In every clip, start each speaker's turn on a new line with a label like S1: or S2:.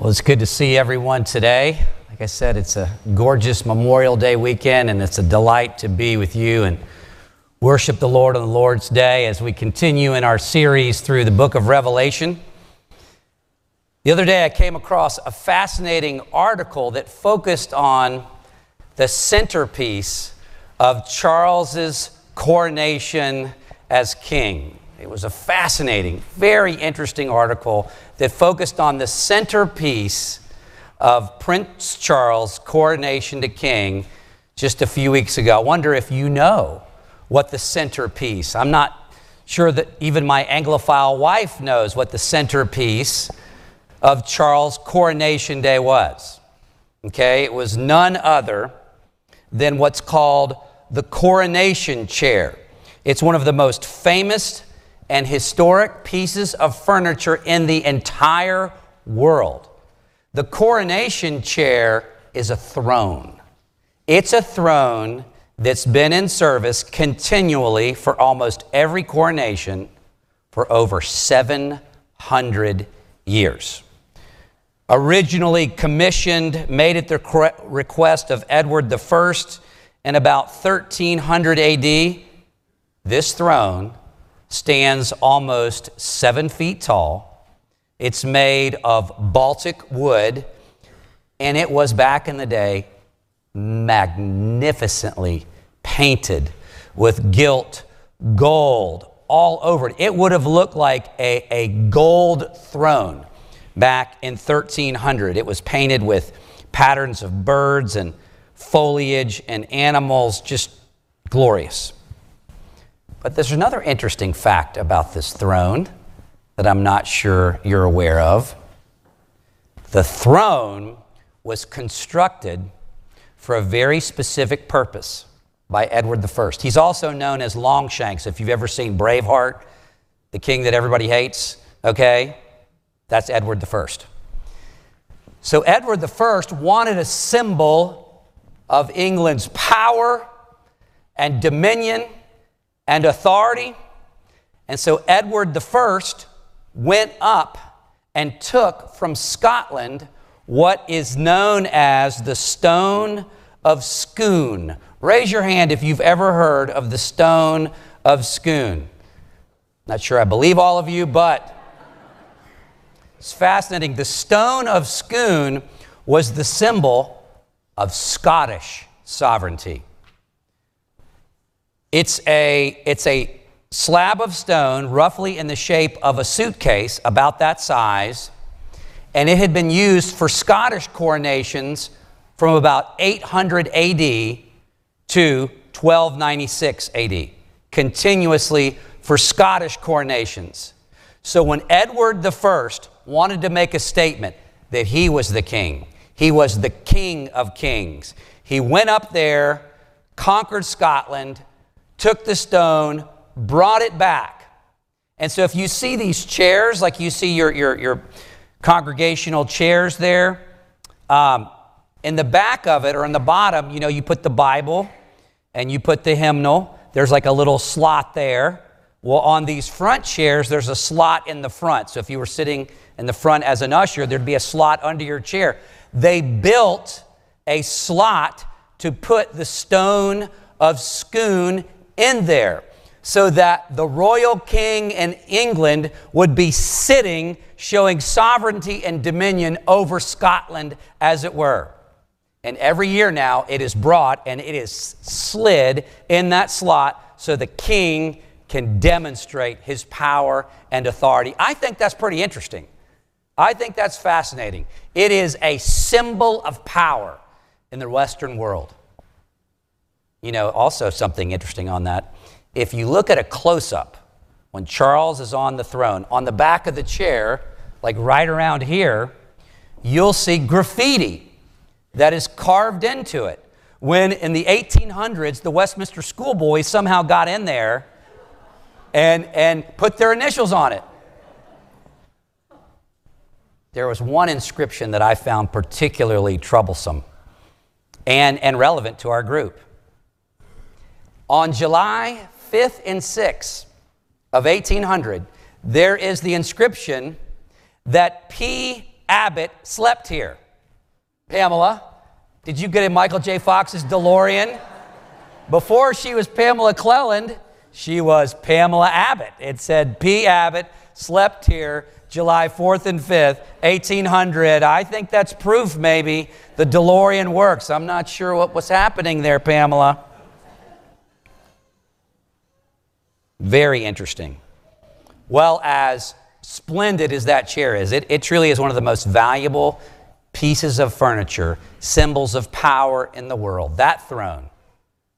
S1: Well, it's good to see everyone today. Like I said, it's a gorgeous Memorial Day weekend, and it's a delight to be with you and worship the Lord on the Lord's Day as we continue in our series through the book of Revelation. The other day, I came across a fascinating article that focused on the centerpiece of Charles's coronation as king. It was a fascinating, very interesting article that focused on the centerpiece of Prince Charles' coronation to king just a few weeks ago. I wonder if you know what the centerpiece. I'm not sure that even my Anglophile wife knows what the centerpiece of Charles' coronation day was. Okay, it was none other than what's called the coronation chair. It's one of the most famous and historic pieces of furniture in the entire world. The coronation chair is a throne. It's a throne that's been in service continually for almost every coronation for over 700 years. Originally commissioned, made at the request of Edward I in about 1300 AD, this throne stands almost seven feet tall. It's made of Baltic wood, and it was back in the day magnificently painted with gilt gold all over it. It would have looked like a, a gold throne back in 1300. It was painted with patterns of birds and foliage and animals, just glorious. But there's another interesting fact about this throne that I'm not sure you're aware of. The throne was constructed for a very specific purpose by Edward I. He's also known as Longshanks. If you've ever seen Braveheart, the king that everybody hates, okay? That's Edward I. So, Edward I wanted a symbol of England's power and dominion and authority. And so Edward I went up and took from Scotland what is known as the Stone of Scone. Raise your hand if you've ever heard of the Stone of Scone. Not sure I believe all of you, but it's fascinating. The Stone of Scone was the symbol of Scottish sovereignty. It's a, it's a slab of stone, roughly in the shape of a suitcase, about that size, and it had been used for Scottish coronations from about 800 AD to 1296 AD, continuously for Scottish coronations. So when Edward I wanted to make a statement that he was the king, he was the king of kings, he went up there, conquered Scotland, took the stone, brought it back. And so if you see these chairs, like you see your, your, your congregational chairs there, um, in the back of it or in the bottom, you know, you put the Bible and you put the hymnal. There's like a little slot there. Well, on these front chairs, there's a slot in the front. So if you were sitting in the front as an usher, there'd be a slot under your chair. They built a slot to put the stone of Scone in there so that the royal king in England would be sitting, showing sovereignty and dominion over Scotland, as it were. And every year now it is brought and it is slid in that slot so the king can demonstrate his power and authority. I think that's pretty interesting. I think that's fascinating. It is a symbol of power in the Western world. You know, also something interesting on that. If you look at a close up, when Charles is on the throne, on the back of the chair, like right around here, you'll see graffiti that is carved into it. When in the 1800s, the Westminster schoolboys somehow got in there and, and put their initials on it. There was one inscription that I found particularly troublesome and, and relevant to our group. On July 5th and 6th of 1800, there is the inscription that P. Abbott slept here. Pamela, did you get in Michael J. Fox's DeLorean? Before she was Pamela Cleland, she was Pamela Abbott. It said P. Abbott slept here July 4th and 5th, 1800. I think that's proof, maybe, the DeLorean works. I'm not sure what was happening there, Pamela. Very interesting. Well, as splendid as that chair is, it, it truly is one of the most valuable pieces of furniture, symbols of power in the world. That throne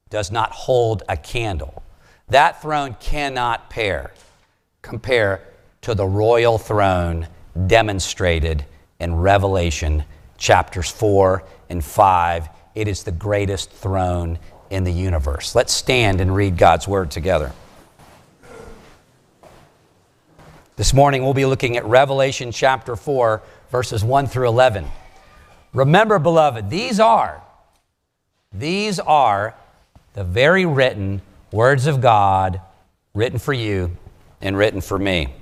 S1: does not hold a candle. That throne cannot pair, compare to the royal throne demonstrated in Revelation chapters 4 and 5. It is the greatest throne in the universe. Let's stand and read God's word together. This morning we'll be looking at Revelation chapter 4, verses 1 through 11. Remember, beloved, these are, these are the very written words of God, written for you and written for me.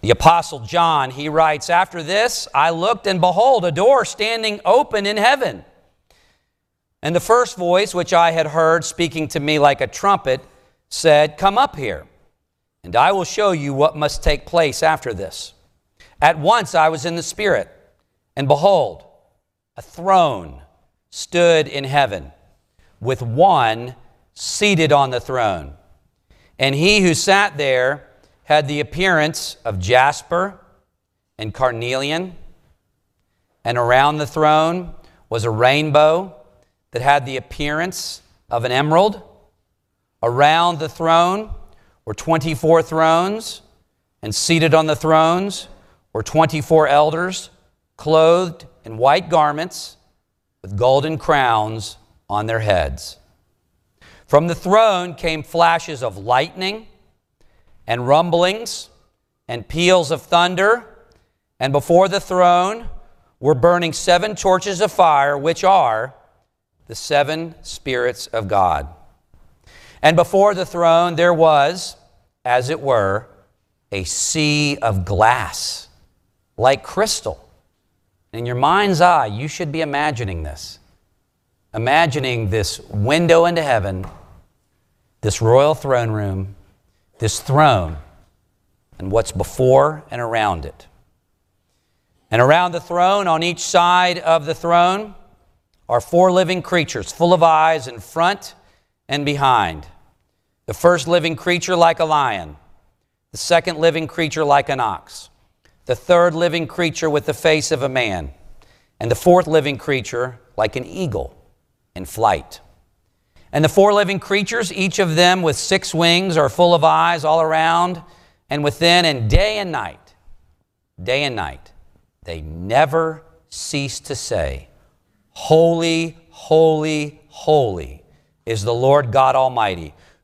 S1: The Apostle John, he writes, After this I looked, and behold, a door standing open in heaven. And the first voice which I had heard speaking to me like a trumpet said, Come up here, and I will show you what must take place after this. At once I was in the Spirit and behold, a throne stood in heaven with one seated on the throne. And he who sat there had the appearance of jasper and carnelian. And around the throne was a rainbow that had the appearance of an emerald. Around the throne were 24 thrones, and seated on the thrones were 24 elders clothed in white garments with golden crowns on their heads. From the throne came flashes of lightning and rumblings and peals of thunder, and before the throne were burning seven torches of fire, which are the seven spirits of God. And before the throne there was, as it were, a sea of glass, like crystal in your mind's eye, you should be imagining this. Imagining this window into heaven, this royal throne room, this throne, and what's before and around it. And around the throne, on each side of the throne, are four living creatures, full of eyes in front and behind. The first living creature like a lion, the second living creature like an ox. The third living creature with the face of a man, and the fourth living creature like an eagle in flight. And the four living creatures, each of them with six wings, are full of eyes all around and within, and day and night, day and night, they never cease to say, Holy, holy, holy is the Lord God Almighty,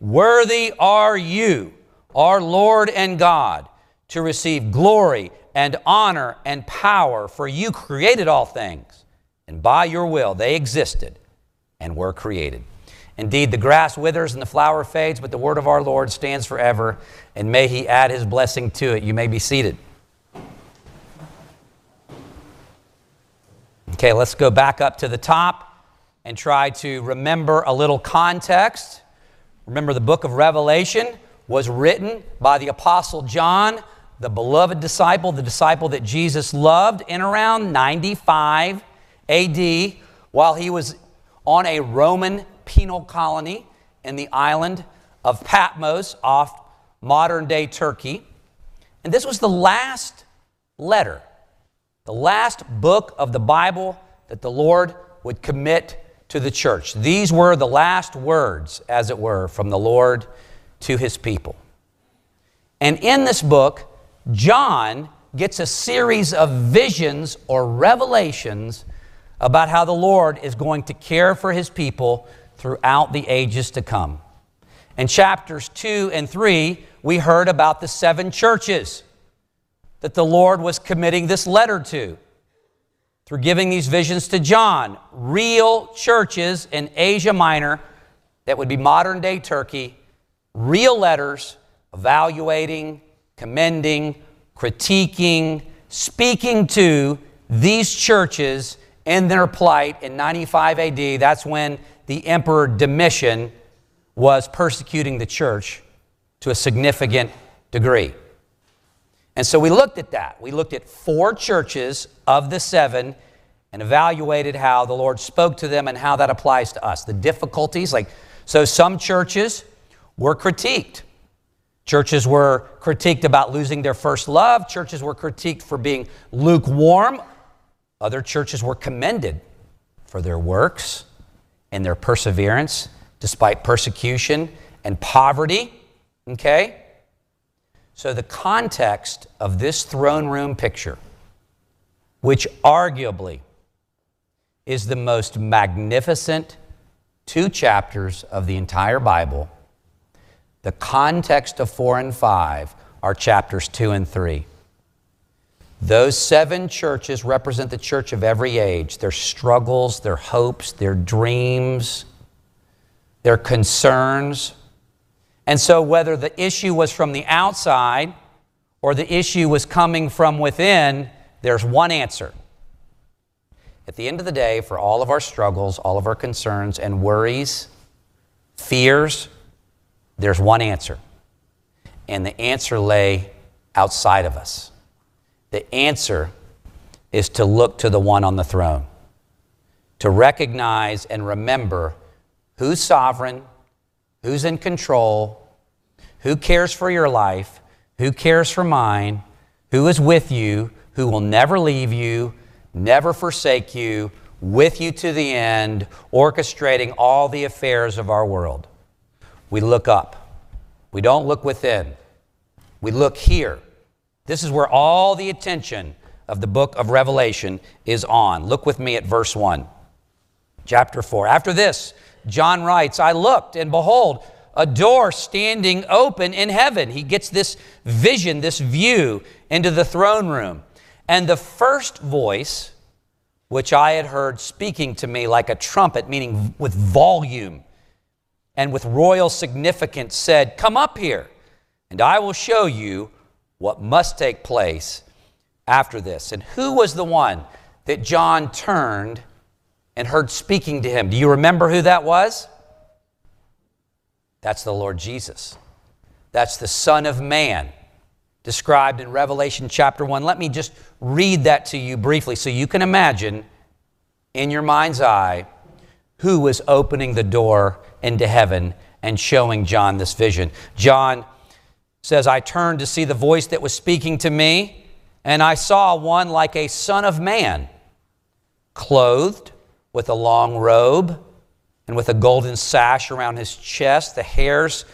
S1: Worthy are you, our Lord and God, to receive glory and honor and power, for you created all things, and by your will they existed and were created. Indeed, the grass withers and the flower fades, but the word of our Lord stands forever, and may he add his blessing to it. You may be seated. Okay, let's go back up to the top and try to remember a little context. Remember, the book of Revelation was written by the Apostle John the beloved disciple, the disciple that Jesus loved, in around 95 AD, while he was on a Roman penal colony in the island of Patmos off modern day Turkey. And this was the last letter, the last book of the Bible that the Lord would commit to the church. These were the last words, as it were, from the Lord to his people. And in this book, John gets a series of visions or revelations about how the Lord is going to care for his people throughout the ages to come. In chapters 2 and 3, we heard about the seven churches that the Lord was committing this letter to through giving these visions to John, real churches in Asia Minor that would be modern day Turkey, real letters evaluating, commending, critiquing, speaking to these churches in their plight in 95 AD. That's when the Emperor Domitian was persecuting the church to a significant degree. And so we looked at that. We looked at four churches of the seven and evaluated how the Lord spoke to them and how that applies to us. The difficulties, like, so some churches were critiqued. Churches were critiqued about losing their first love. Churches were critiqued for being lukewarm. Other churches were commended for their works and their perseverance despite persecution and poverty. Okay? So, the context of this throne room picture, which arguably is the most magnificent two chapters of the entire Bible, the context of 4 and 5 are chapters 2 and 3. Those seven churches represent the church of every age their struggles, their hopes, their dreams, their concerns. And so, whether the issue was from the outside or the issue was coming from within, there's one answer. At the end of the day, for all of our struggles, all of our concerns and worries, fears, there's one answer. And the answer lay outside of us. The answer is to look to the one on the throne, to recognize and remember who's sovereign, who's in control, who cares for your life, who cares for mine, who is with you, who will never leave you, never forsake you, with you to the end, orchestrating all the affairs of our world. We look up. We don't look within. We look here. This is where all the attention of the book of Revelation is on. Look with me at verse 1, chapter 4. After this, John writes, I looked, and behold, a door standing open in heaven. He gets this vision, this view into the throne room. And the first voice, which I had heard speaking to me like a trumpet, meaning with volume and with royal significance, said, Come up here, and I will show you what must take place after this. And who was the one that John turned and heard speaking to him. Do you remember who that was? That's the Lord Jesus. That's the Son of Man described in Revelation chapter 1. Let me just read that to you briefly so you can imagine in your mind's eye who was opening the door into heaven and showing John this vision. John says, I turned to see the voice that was speaking to me, and I saw one like a son of man, clothed with a long robe and with a golden sash around his chest. The hairs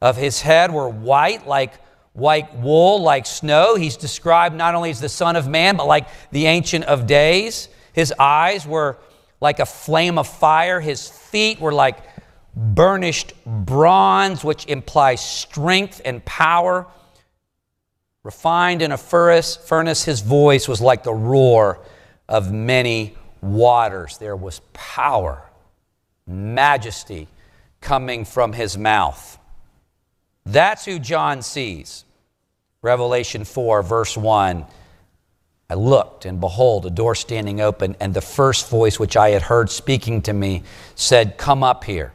S1: of his head were white, like white wool, like snow. He's described not only as the Son of Man, but like the Ancient of Days. His eyes were like a flame of fire. His feet were like burnished bronze, which implies strength and power. Refined in a furnace, his voice was like the roar of many waters. There was power, majesty coming from his mouth. That's who John sees. Revelation 4, verse 1. I looked, and behold, a door standing open, and the first voice which I had heard speaking to me said, Come up here.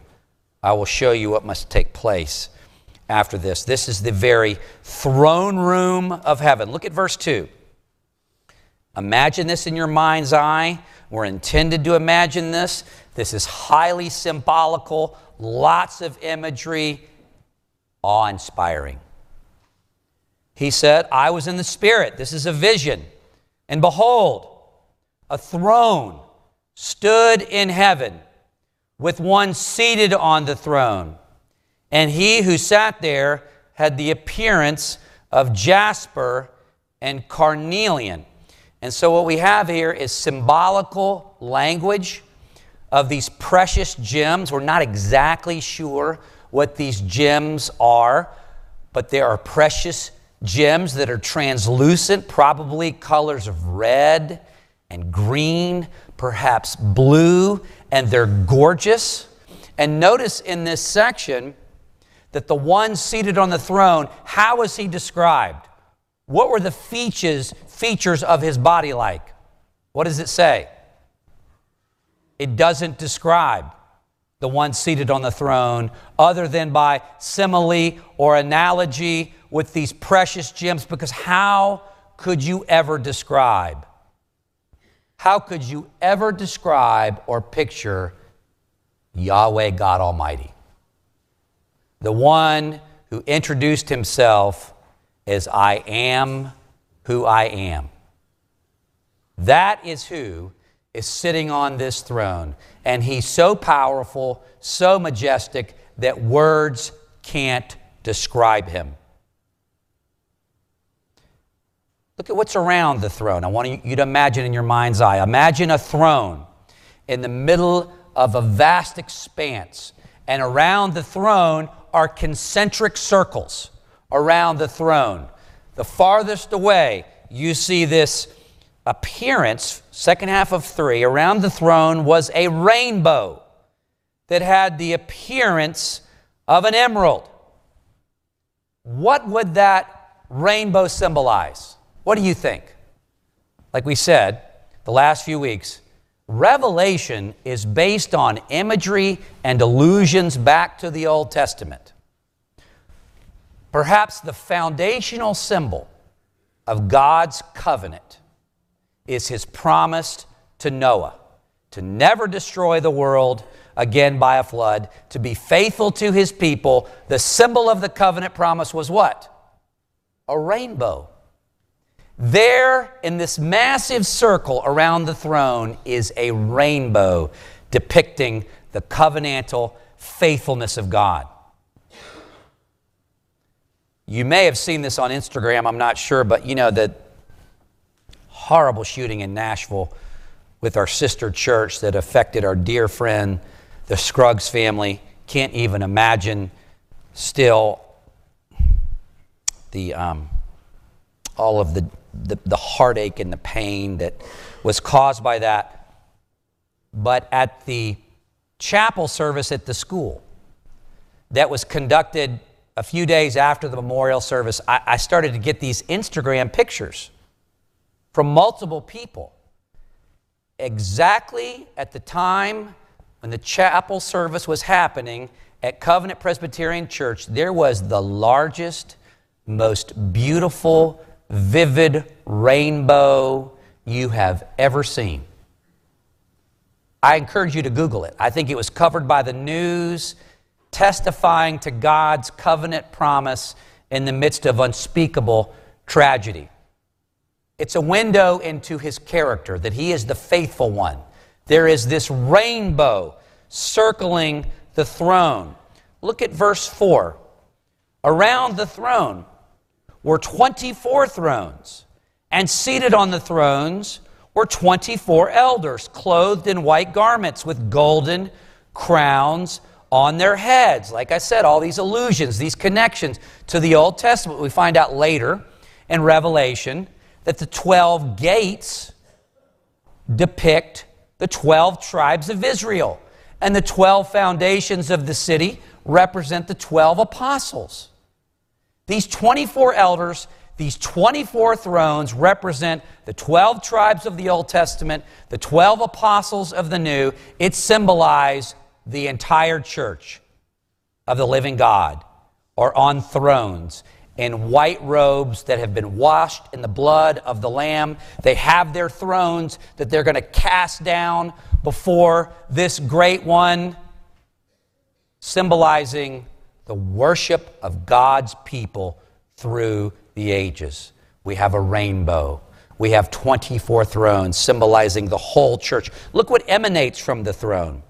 S1: I will show you what must take place after this. This is the very throne room of heaven. Look at verse 2. Imagine this in your mind's eye. We're intended to imagine this. This is highly symbolical, lots of imagery, awe inspiring. He said, I was in the Spirit. This is a vision. And behold, a throne stood in heaven with one seated on the throne. And he who sat there had the appearance of jasper and carnelian. And so, what we have here is symbolical language of these precious gems. We're not exactly sure what these gems are, but there are precious gems that are translucent, probably colors of red and green, perhaps blue, and they're gorgeous. And notice in this section that the one seated on the throne, how is he described? What were the features, features of his body like? What does it say? It doesn't describe the one seated on the throne other than by simile or analogy with these precious gems because how could you ever describe? How could you ever describe or picture Yahweh God Almighty? The one who introduced himself as I am who I am. That is who is sitting on this throne. And he's so powerful, so majestic, that words can't describe him. Look at what's around the throne. I want you to imagine in your mind's eye. Imagine a throne in the middle of a vast expanse, and around the throne are concentric circles around the throne. The farthest away, you see this appearance, second half of three, around the throne was a rainbow that had the appearance of an emerald. What would that rainbow symbolize? What do you think? Like we said the last few weeks, Revelation is based on imagery and allusions back to the Old Testament. Perhaps the foundational symbol of God's covenant is his promise to Noah to never destroy the world again by a flood, to be faithful to his people. The symbol of the covenant promise was what? A rainbow. There, in this massive circle around the throne, is a rainbow depicting the covenantal faithfulness of God. You may have seen this on Instagram, I'm not sure, but you know, the horrible shooting in Nashville with our sister church that affected our dear friend, the Scruggs family. Can't even imagine still the, um, all of the, the, the heartache and the pain that was caused by that. But at the chapel service at the school that was conducted a few days after the memorial service, I, I started to get these Instagram pictures from multiple people. Exactly at the time when the chapel service was happening at Covenant Presbyterian Church, there was the largest, most beautiful, vivid rainbow you have ever seen. I encourage you to Google it. I think it was covered by the news testifying to God's covenant promise in the midst of unspeakable tragedy. It's a window into his character, that he is the faithful one. There is this rainbow circling the throne. Look at verse 4. Around the throne were 24 thrones, and seated on the thrones were 24 elders, clothed in white garments with golden crowns on their heads. Like I said, all these allusions, these connections to the Old Testament. We find out later in Revelation that the 12 gates depict the 12 tribes of Israel, and the 12 foundations of the city represent the 12 apostles. These 24 elders, these 24 thrones represent the 12 tribes of the Old Testament, the 12 apostles of the New. It symbolizes the entire church of the living God are on thrones in white robes that have been washed in the blood of the Lamb. They have their thrones that they're going to cast down before this great one, symbolizing the worship of God's people through the ages. We have a rainbow. We have 24 thrones symbolizing the whole church. Look what emanates from the throne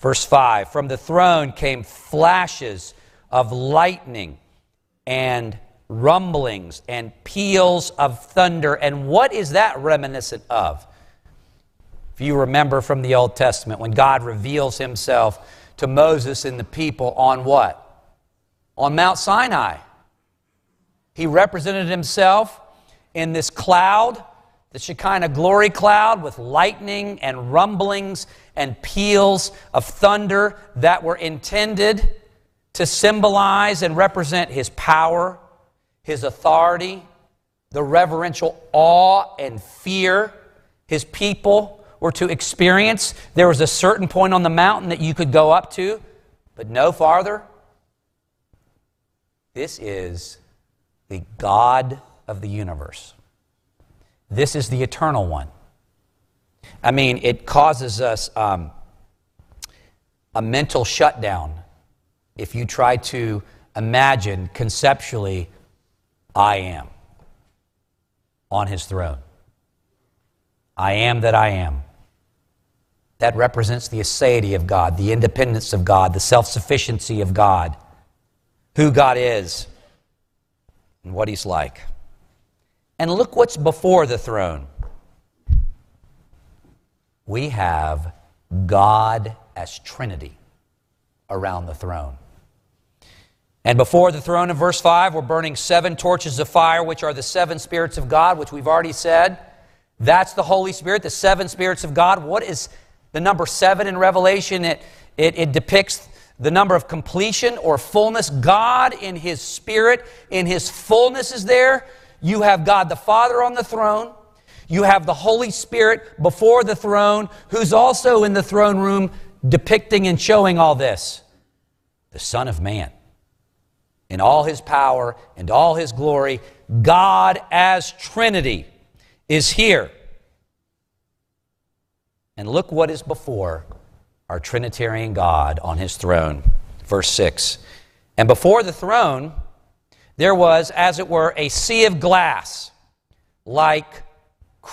S1: Verse 5 From the throne came flashes of lightning and rumblings and peals of thunder. And what is that reminiscent of? If you remember from the Old Testament, when God reveals himself to Moses and the people on what? On Mount Sinai. He represented himself in this cloud, the Shekinah glory cloud, with lightning and rumblings and peals of thunder that were intended to symbolize and represent his power, his authority, the reverential awe and fear his people were to experience. There was a certain point on the mountain that you could go up to, but no farther. This is the God of the universe. This is the eternal one. I mean, it causes us um, a mental shutdown if you try to imagine conceptually, I am on his throne. I am that I am. That represents the aseity of God, the independence of God, the self sufficiency of God, who God is, and what he's like. And look what's before the throne. We have God as Trinity around the throne. And before the throne in verse 5, we're burning seven torches of fire, which are the seven spirits of God, which we've already said. That's the Holy Spirit, the seven spirits of God. What is the number seven in Revelation? It, it, it depicts the number of completion or fullness. God in His Spirit, in His fullness, is there. You have God the Father on the throne. You have the Holy Spirit before the throne, who's also in the throne room depicting and showing all this. The Son of Man in all his power and all his glory, God as Trinity is here. And look what is before our Trinitarian God on his throne. Verse 6. And before the throne, there was, as it were, a sea of glass like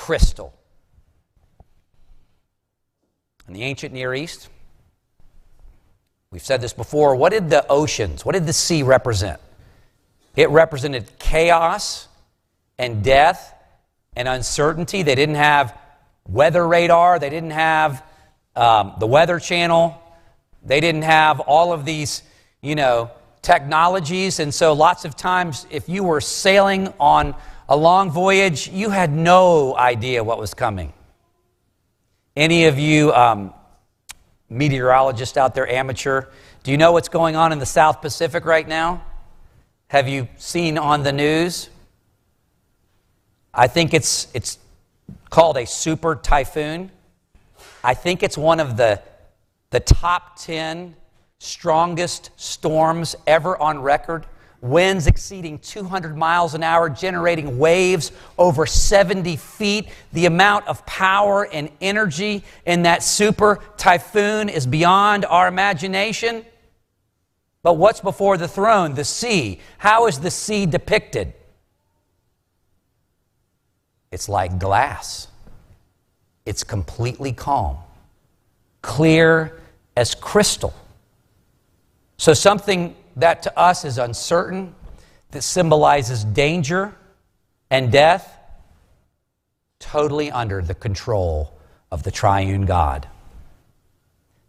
S1: crystal. In the ancient Near East, We've said this before. What did the oceans, what did the sea represent? It represented chaos and death and uncertainty. They didn't have weather radar, they didn't have um, the weather channel, they didn't have all of these, you know, technologies. And so, lots of times, if you were sailing on a long voyage, you had no idea what was coming. Any of you um, meteorologist out there, amateur. Do you know what's going on in the South Pacific right now? Have you seen on the news? I think it's, it's called a super typhoon. I think it's one of the, the top 10 strongest storms ever on record winds exceeding 200 miles an hour, generating waves over 70 feet. The amount of power and energy in that super typhoon is beyond our imagination. But what's before the throne? The sea. How is the sea depicted? It's like glass, it's completely calm, clear as crystal. So, something that to us is uncertain, that symbolizes danger and death, totally under the control of the triune God.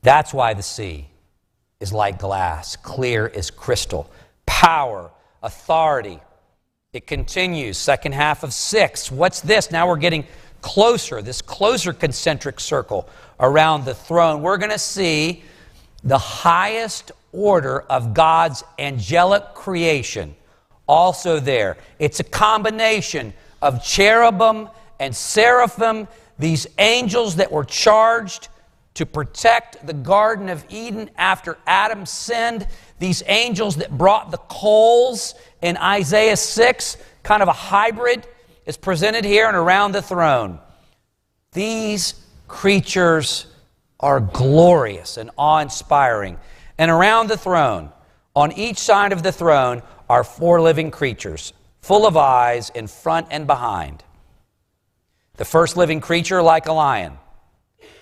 S1: That's why the sea is like glass, clear as crystal. Power, authority. It continues, second half of six. What's this? Now we're getting closer, this closer concentric circle around the throne. We're going to see the highest order of God's angelic creation also there. It's a combination of cherubim and seraphim, these angels that were charged to protect the Garden of Eden after Adam sinned, these angels that brought the coals in Isaiah 6, kind of a hybrid, is presented here and around the throne. These creatures are glorious and awe inspiring. And around the throne, on each side of the throne, are four living creatures, full of eyes in front and behind. The first living creature, like a lion.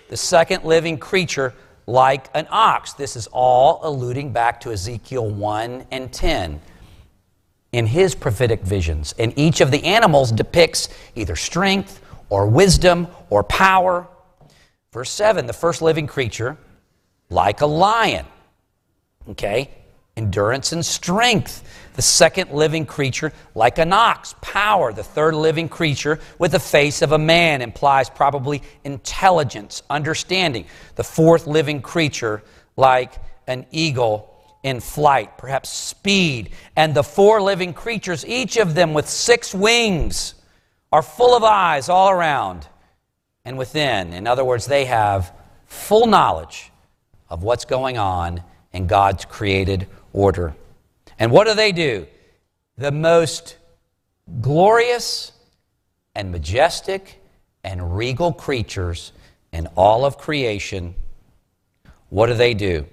S1: The second living creature, like an ox. This is all alluding back to Ezekiel 1 and 10. in his prophetic visions. And each of the animals depicts either strength or wisdom or power. Verse 7 the first living creature, like a lion. Okay? Endurance and strength. The second living creature, like an ox, power. The third living creature, with the face of a man, implies probably intelligence, understanding. The fourth living creature, like an eagle in flight, perhaps speed. And the four living creatures, each of them with six wings, are full of eyes all around and within. In other words, they have full knowledge of what's going on in God's created order. And what do they do? The most glorious and majestic and regal creatures in all of creation, what do they do?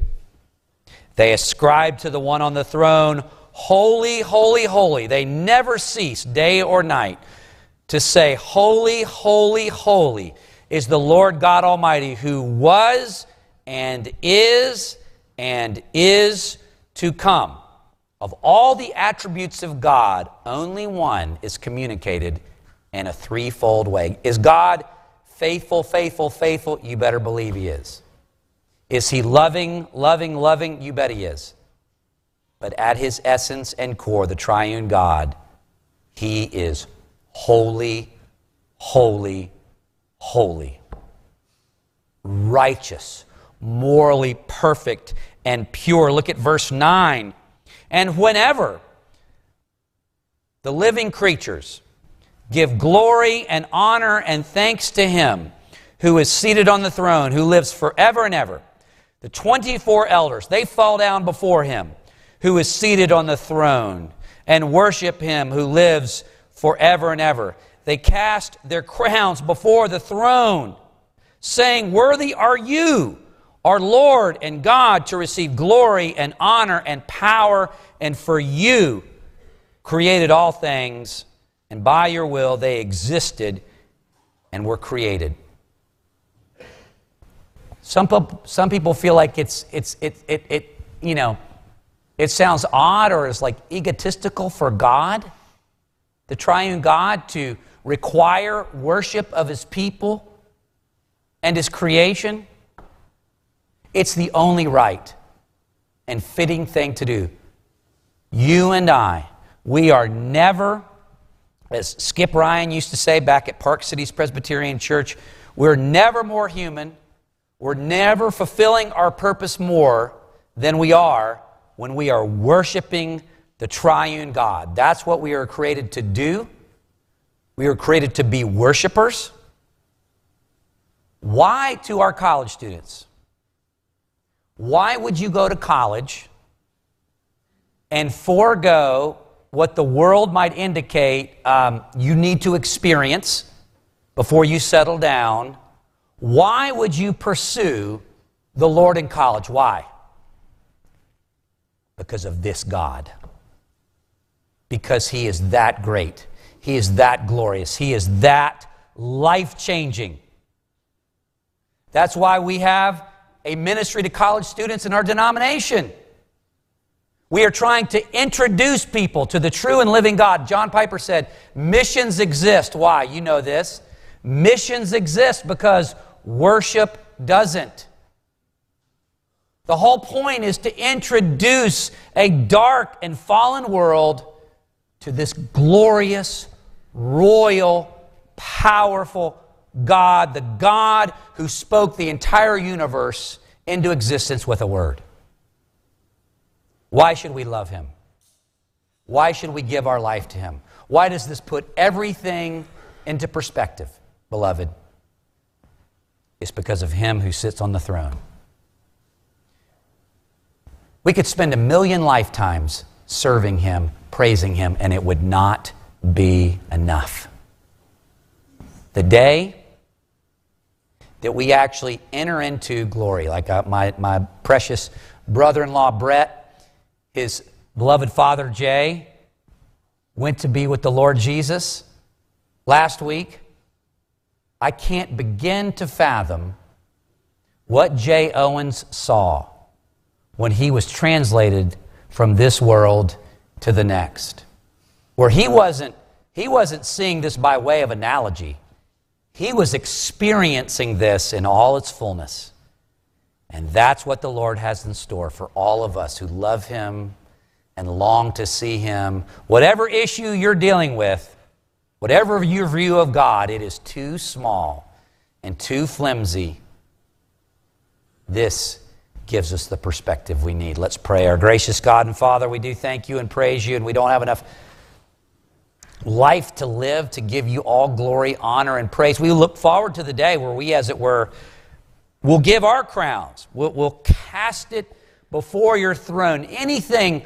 S1: They ascribe to the one on the throne, Holy, holy, holy. They never cease, day or night, to say, Holy, holy, holy is the Lord God Almighty who was and is and is to come. Of all the attributes of God, only one is communicated in a threefold way. Is God faithful, faithful, faithful? You better believe He is. Is He loving, loving, loving? You bet He is. But at His essence and core, the triune God, He is holy, holy, holy, righteous, morally perfect, and pure. Look at verse 9. And whenever the living creatures give glory and honor and thanks to Him who is seated on the throne, who lives forever and ever, the 24 elders, they fall down before Him who is seated on the throne and worship Him who lives forever and ever. They cast their crowns before the throne, saying, Worthy are you our Lord and God to receive glory and honor and power, and for you created all things, and by your will they existed and were created. Some, some people feel like it's, it's, it, it, it, you know, it sounds odd or is like egotistical for God, the triune God, to require worship of his people and his creation. It's the only right and fitting thing to do. You and I, we are never, as Skip Ryan used to say back at Park Cities Presbyterian Church, we're never more human. We're never fulfilling our purpose more than we are when we are worshiping the triune God. That's what we are created to do. We are created to be worshipers. Why to our college students? Why would you go to college and forego what the world might indicate um, you need to experience before you settle down? Why would you pursue the Lord in college? Why? Because of this God. Because He is that great. He is that glorious. He is that life changing. That's why we have a ministry to college students in our denomination. We are trying to introduce people to the true and living God. John Piper said, Missions exist. Why? You know this. Missions exist because worship doesn't. The whole point is to introduce a dark and fallen world to this glorious, royal, powerful, God, the God who spoke the entire universe into existence with a word. Why should we love him? Why should we give our life to him? Why does this put everything into perspective, beloved? It's because of him who sits on the throne. We could spend a million lifetimes serving him, praising him, and it would not be enough. The day that we actually enter into glory. Like uh, my, my precious brother in law, Brett, his beloved father, Jay, went to be with the Lord Jesus last week. I can't begin to fathom what Jay Owens saw when he was translated from this world to the next. where he wasn't, he wasn't seeing this by way of analogy. He was experiencing this in all its fullness. And that's what the Lord has in store for all of us who love Him and long to see Him. Whatever issue you're dealing with, whatever your view of God, it is too small and too flimsy. This gives us the perspective we need. Let's pray. Our gracious God and Father, we do thank you and praise you, and we don't have enough life to live to give you all glory, honor, and praise. We look forward to the day where we, as it were, will give our crowns, we'll, we'll cast it before your throne. Anything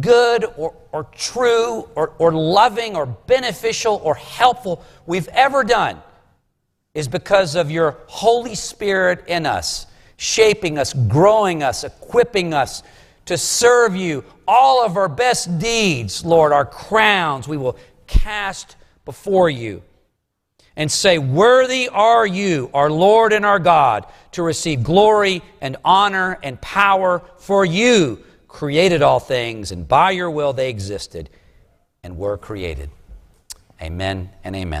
S1: good or, or true or, or loving or beneficial or helpful we've ever done is because of your Holy Spirit in us, shaping us, growing us, equipping us to serve you. All of our best deeds, Lord, our crowns, we will cast before you and say, Worthy are you, our Lord and our God, to receive glory and honor and power, for you created all things, and by your will they existed and were created. Amen and amen.